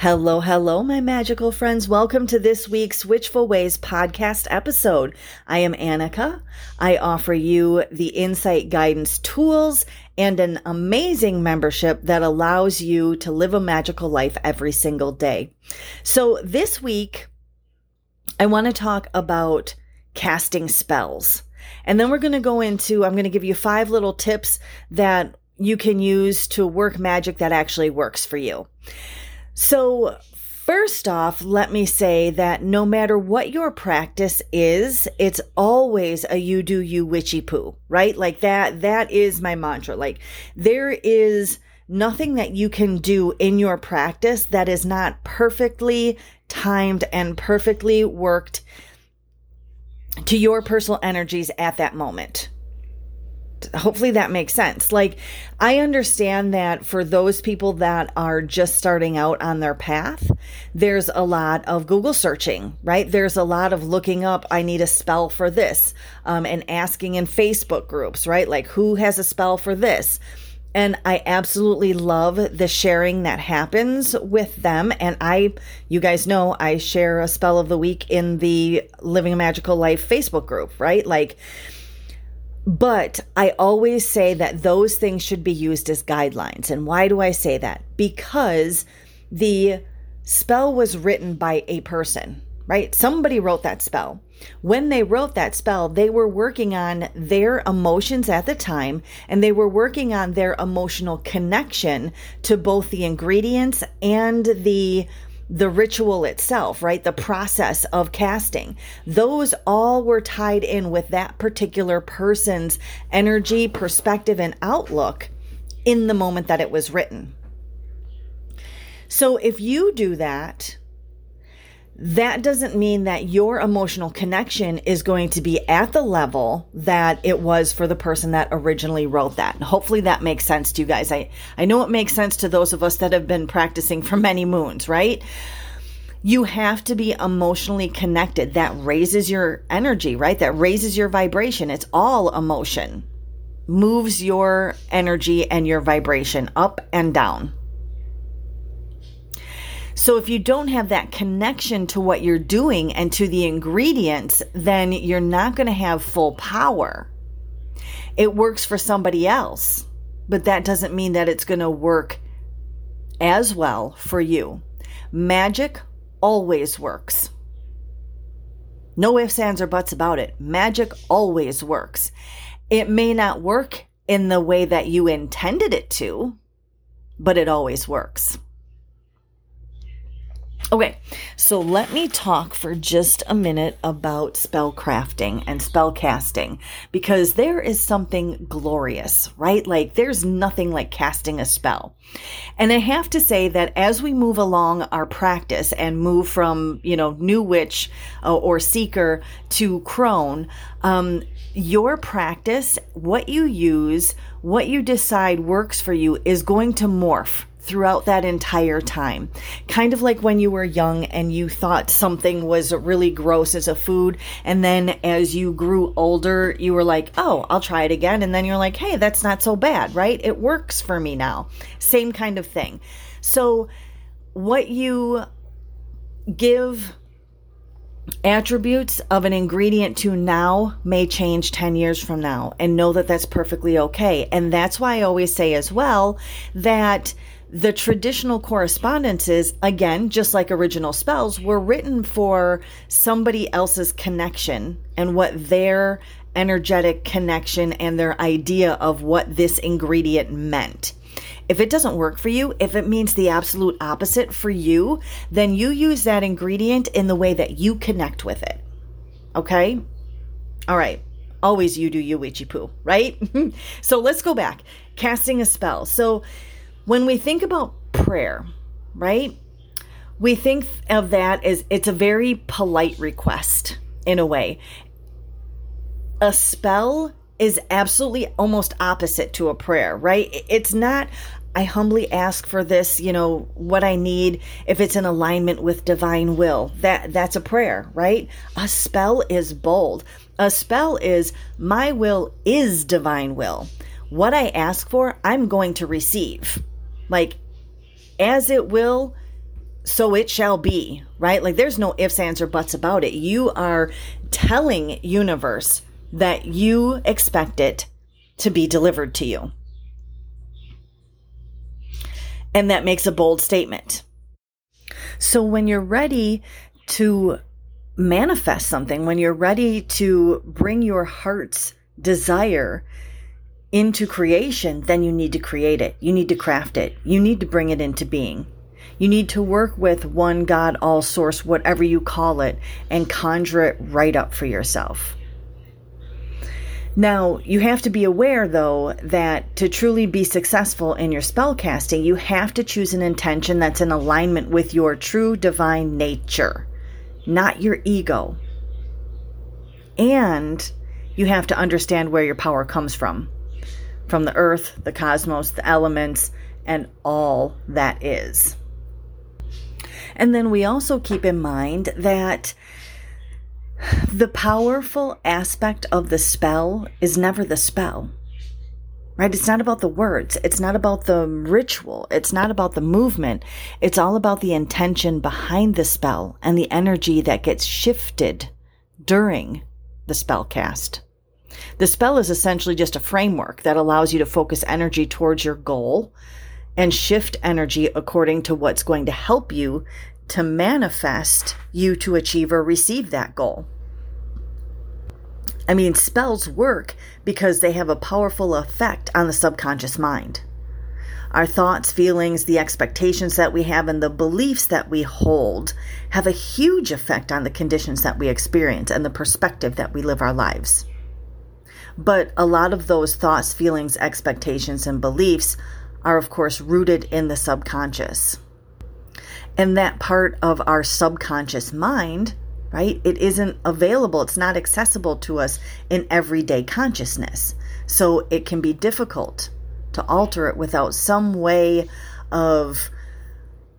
Hello, hello, my magical friends. Welcome to this week's Witchful Ways podcast episode. I am Annika. I offer you the insight guidance tools and an amazing membership that allows you to live a magical life every single day. So this week, I want to talk about casting spells. And then we're going to go into, I'm going to give you five little tips that you can use to work magic that actually works for you. So, first off, let me say that no matter what your practice is, it's always a you do you witchy poo, right? Like that, that is my mantra. Like there is nothing that you can do in your practice that is not perfectly timed and perfectly worked to your personal energies at that moment hopefully that makes sense. Like, I understand that for those people that are just starting out on their path, there's a lot of Google searching, right? There's a lot of looking up, I need a spell for this, um, and asking in Facebook groups, right? Like, who has a spell for this? And I absolutely love the sharing that happens with them. And I, you guys know, I share a spell of the week in the Living a Magical Life Facebook group, right? Like, but I always say that those things should be used as guidelines. And why do I say that? Because the spell was written by a person, right? Somebody wrote that spell. When they wrote that spell, they were working on their emotions at the time and they were working on their emotional connection to both the ingredients and the the ritual itself, right? The process of casting. Those all were tied in with that particular person's energy, perspective, and outlook in the moment that it was written. So if you do that, that doesn't mean that your emotional connection is going to be at the level that it was for the person that originally wrote that. And hopefully that makes sense to you guys. I, I know it makes sense to those of us that have been practicing for many moons, right? You have to be emotionally connected. That raises your energy, right? That raises your vibration. It's all emotion. Moves your energy and your vibration up and down. So if you don't have that connection to what you're doing and to the ingredients, then you're not going to have full power. It works for somebody else, but that doesn't mean that it's going to work as well for you. Magic always works. No ifs, ands, or buts about it. Magic always works. It may not work in the way that you intended it to, but it always works. Okay, so let me talk for just a minute about spell crafting and spell casting because there is something glorious, right? Like there's nothing like casting a spell. And I have to say that as we move along our practice and move from, you know, new witch uh, or seeker to crone, um, your practice, what you use, what you decide works for you is going to morph throughout that entire time. Kind of like when you were young and you thought something was really gross as a food. And then as you grew older, you were like, oh, I'll try it again. And then you're like, hey, that's not so bad, right? It works for me now. Same kind of thing. So, what you give attributes of an ingredient to now may change 10 years from now and know that that's perfectly okay. And that's why I always say as well that the traditional correspondences, again, just like original spells, were written for somebody else's connection and what their energetic connection and their idea of what this ingredient meant. If it doesn't work for you, if it means the absolute opposite for you, then you use that ingredient in the way that you connect with it. Okay? All right. Always you do you, poo, right? so let's go back. Casting a spell. So when we think about prayer, right? We think of that as it's a very polite request in a way. A spell is absolutely almost opposite to a prayer, right? It's not, I humbly ask for this, you know, what I need if it's in alignment with divine will. That that's a prayer, right? A spell is bold. A spell is my will is divine will. What I ask for, I'm going to receive. Like, as it will, so it shall be, right? Like there's no ifs, ands, or buts about it. You are telling universe that you expect it to be delivered to you. And that makes a bold statement. So when you're ready to manifest something, when you're ready to bring your heart's desire into creation, then you need to create it. You need to craft it. You need to bring it into being. You need to work with one God, all source, whatever you call it, and conjure it right up for yourself. Now, you have to be aware, though, that to truly be successful in your spell casting, you have to choose an intention that's in alignment with your true divine nature, not your ego. And you have to understand where your power comes from from the earth, the cosmos, the elements, and all that is. And then we also keep in mind that the powerful aspect of the spell is never the spell. Right? It's not about the words. It's not about the ritual. It's not about the movement. It's all about the intention behind the spell and the energy that gets shifted during the spell cast. The spell is essentially just a framework that allows you to focus energy towards your goal and shift energy according to what's going to help you to manifest you to achieve or receive that goal. I mean, spells work because they have a powerful effect on the subconscious mind. Our thoughts, feelings, the expectations that we have, and the beliefs that we hold have a huge effect on the conditions that we experience and the perspective that we live our lives. But a lot of those thoughts, feelings, expectations, and beliefs are, of course, rooted in the subconscious. And that part of our subconscious mind, right, it isn't available, it's not accessible to us in everyday consciousness. So it can be difficult to alter it without some way of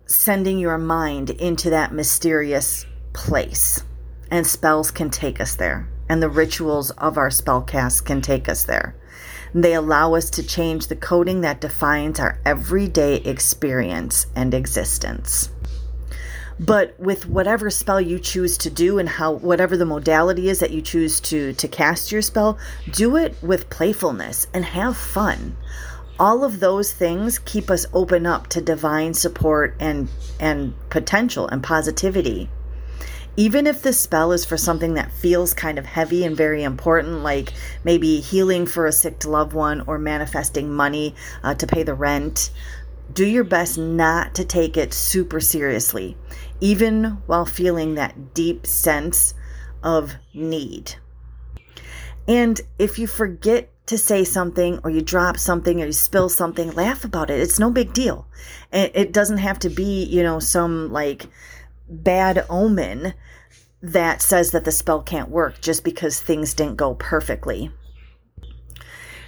sending your mind into that mysterious place. And spells can take us there, and the rituals of our spellcast can take us there. They allow us to change the coding that defines our everyday experience and existence. But with whatever spell you choose to do and how whatever the modality is that you choose to to cast your spell, do it with playfulness and have fun. All of those things keep us open up to divine support and and potential and positivity even if the spell is for something that feels kind of heavy and very important, like maybe healing for a sick loved one or manifesting money uh, to pay the rent, do your best not to take it super seriously, even while feeling that deep sense of need. And if you forget to say something or you drop something or you spill something, laugh about it. It's no big deal. It doesn't have to be, you know, some like bad omen that says that the spell can't work just because things didn't go perfectly.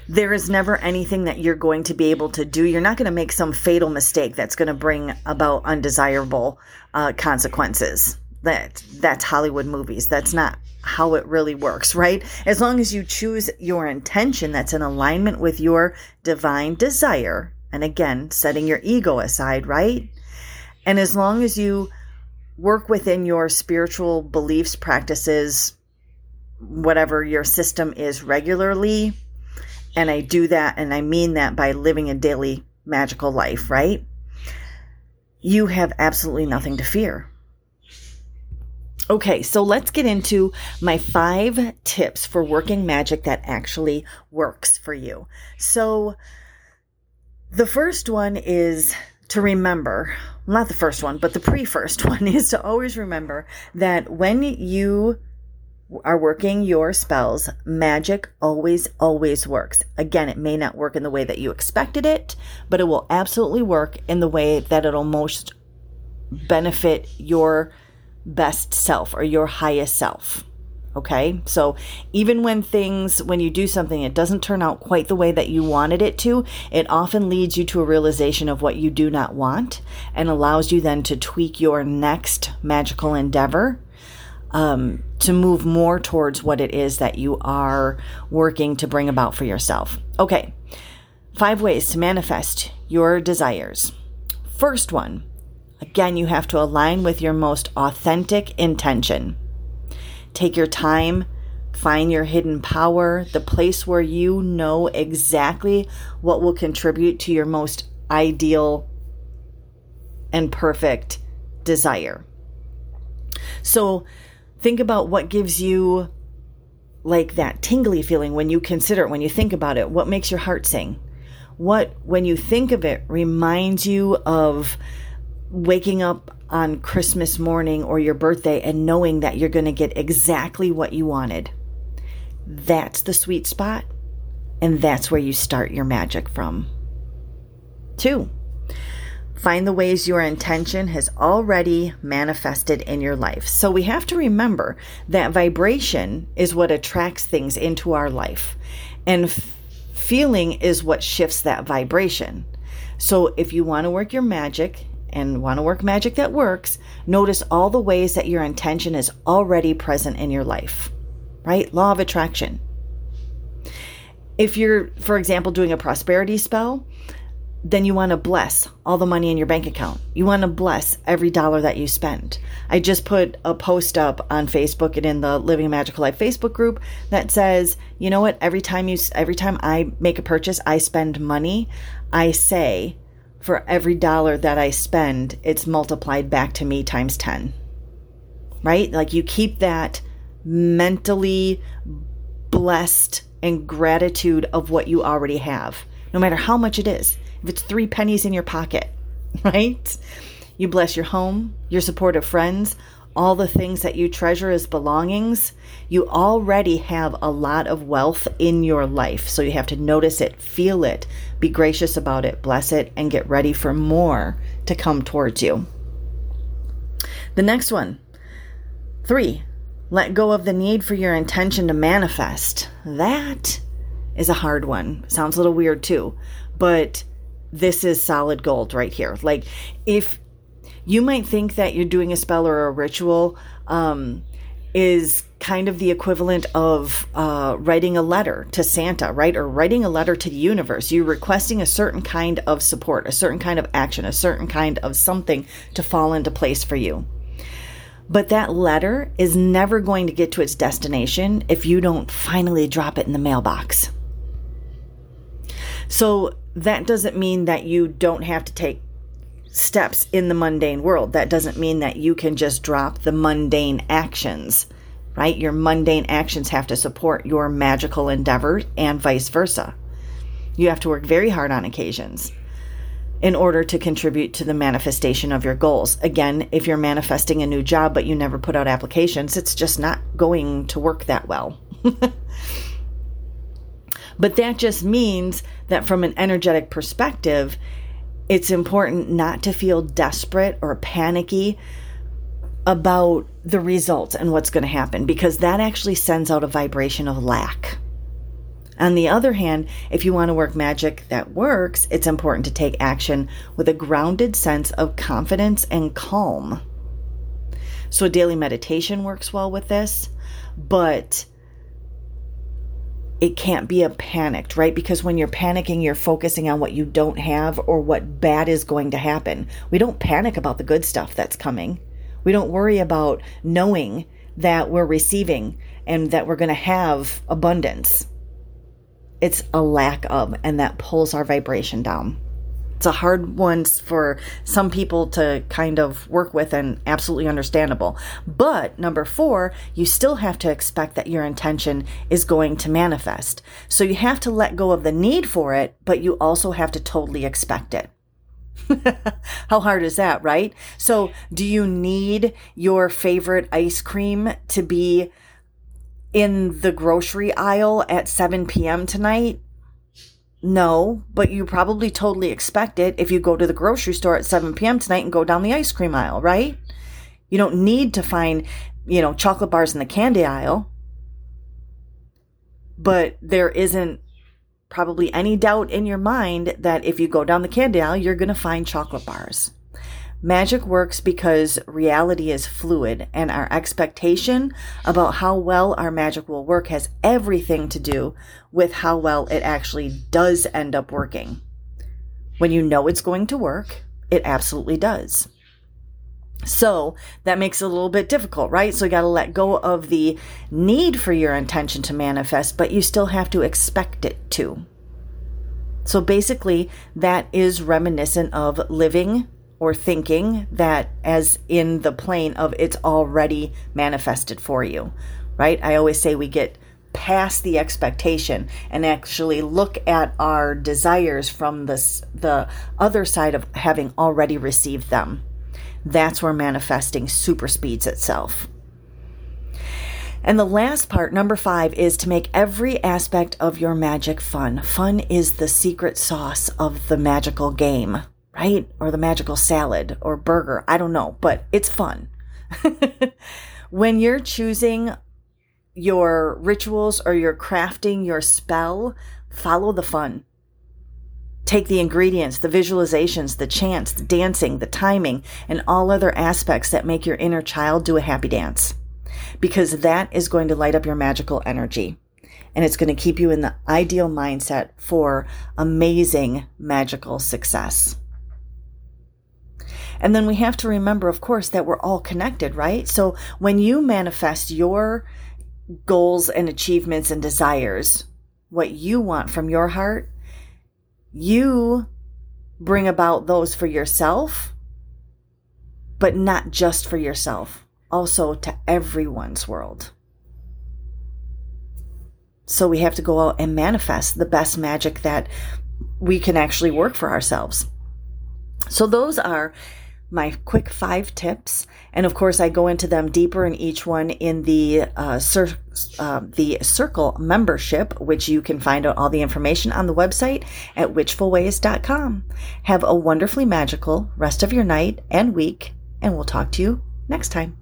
There is never anything that you're going to be able to do. You're not going to make some fatal mistake that's going to bring about undesirable uh, consequences. That that's Hollywood movies. That's not how it really works, right? As long as you choose your intention that's in alignment with your divine desire, and again, setting your ego aside, right? And as long as you work within your spiritual beliefs, practices, whatever your system is regularly. And I do that, and I mean that by living a daily magical life, right? You have absolutely nothing to fear. Okay, so let's get into my five tips for working magic that actually works for you. So, the first one is to remember not the first one, but the pre first one is to always remember that when you are working your spells, magic always, always works. Again, it may not work in the way that you expected it, but it will absolutely work in the way that it'll most benefit your best self or your highest self. Okay. So even when things, when you do something, it doesn't turn out quite the way that you wanted it to, it often leads you to a realization of what you do not want and allows you then to tweak your next magical endeavor um, to move more towards what it is that you are working to bring about for yourself. Okay. Five ways to manifest your desires. First one, Again, you have to align with your most authentic intention. Take your time, find your hidden power, the place where you know exactly what will contribute to your most ideal and perfect desire. So, think about what gives you like that tingly feeling when you consider it, when you think about it. What makes your heart sing? What, when you think of it, reminds you of waking up on Christmas morning or your birthday and knowing that you're going to get exactly what you wanted. That's the sweet spot, and that's where you start your magic from. Two, find the ways your intention has already manifested in your life. So we have to remember that vibration is what attracts things into our life, and f- feeling is what shifts that vibration. So if you want to work your magic, and want to work magic that works, notice all the ways that your intention is already present in your life, right? Law of attraction. If you're, for example, doing a prosperity spell, then you want to bless all the money in your bank account. You want to bless every dollar that you spend. I just put a post up on Facebook and in the Living Magical Life Facebook group that says, you know what, every time you every time I make a purchase, I spend money, I say for every dollar that I spend, it's multiplied back to me times 10. Right? Like you keep that mentally blessed and gratitude of what you already have, no matter how much it is. If it's three pennies in your pocket, right? You bless your home, your supportive friends, all the things that you treasure as belongings, you already have a lot of wealth in your life. So you have to notice it, feel it, be gracious about it, bless it, and get ready for more to come towards you. The next one three, let go of the need for your intention to manifest. That is a hard one. Sounds a little weird too, but this is solid gold right here. Like, if you might think that you're doing a spell or a ritual um, is kind of the equivalent of uh, writing a letter to Santa, right? Or writing a letter to the universe. You're requesting a certain kind of support, a certain kind of action, a certain kind of something to fall into place for you. But that letter is never going to get to its destination if you don't finally drop it in the mailbox. So that doesn't mean that you don't have to take steps in the mundane world. That doesn't mean that you can just drop the mundane actions, right? Your mundane actions have to support your magical endeavor and vice versa. You have to work very hard on occasions in order to contribute to the manifestation of your goals. Again, if you're manifesting a new job but you never put out applications, it's just not going to work that well. but that just means that from an energetic perspective, it's important not to feel desperate or panicky about the results and what's going to happen because that actually sends out a vibration of lack. On the other hand, if you want to work magic that works, it's important to take action with a grounded sense of confidence and calm. So, daily meditation works well with this, but it can't be a panicked, right? Because when you're panicking, you're focusing on what you don't have or what bad is going to happen. We don't panic about the good stuff that's coming. We don't worry about knowing that we're receiving and that we're going to have abundance. It's a lack of, and that pulls our vibration down it's a hard one for some people to kind of work with and absolutely understandable. But number four, you still have to expect that your intention is going to manifest. So you have to let go of the need for it, but you also have to totally expect it. How hard is that, right? So, do you need your favorite ice cream to be in the grocery aisle at 7 p.m. tonight? No, but you probably totally expect it if you go to the grocery store at 7 p.m. tonight and go down the ice cream aisle, right? You don't need to find, you know, chocolate bars in the candy aisle. But there isn't probably any doubt in your mind that if you go down the candy aisle, you're going to find chocolate bars. Magic works because reality is fluid, and our expectation about how well our magic will work has everything to do with how well it actually does end up working. When you know it's going to work, it absolutely does. So that makes it a little bit difficult, right? So you got to let go of the need for your intention to manifest, but you still have to expect it to. So basically, that is reminiscent of living or thinking that as in the plane of it's already manifested for you, right? I always say we get past the expectation and actually look at our desires from this the other side of having already received them. That's where manifesting super speeds itself. And the last part, number five, is to make every aspect of your magic fun. Fun is the secret sauce of the magical game, right? Or the magical salad or burger. I don't know, but it's fun. when you're choosing your rituals or you're crafting your spell, follow the fun. Take the ingredients, the visualizations, the chants, the dancing, the timing, and all other aspects that make your inner child do a happy dance. Because that is going to light up your magical energy. And it's going to keep you in the ideal mindset for amazing magical success. And then we have to remember, of course, that we're all connected, right? So when you manifest your goals and achievements and desires, what you want from your heart, you bring about those for yourself, but not just for yourself, also to everyone's world. So we have to go out and manifest the best magic that we can actually work for ourselves. So those are my quick five tips, and of course, I go into them deeper in each one in the uh, cir- uh, the Circle membership, which you can find out all the information on the website at witchfulways.com. Have a wonderfully magical rest of your night and week, and we'll talk to you next time.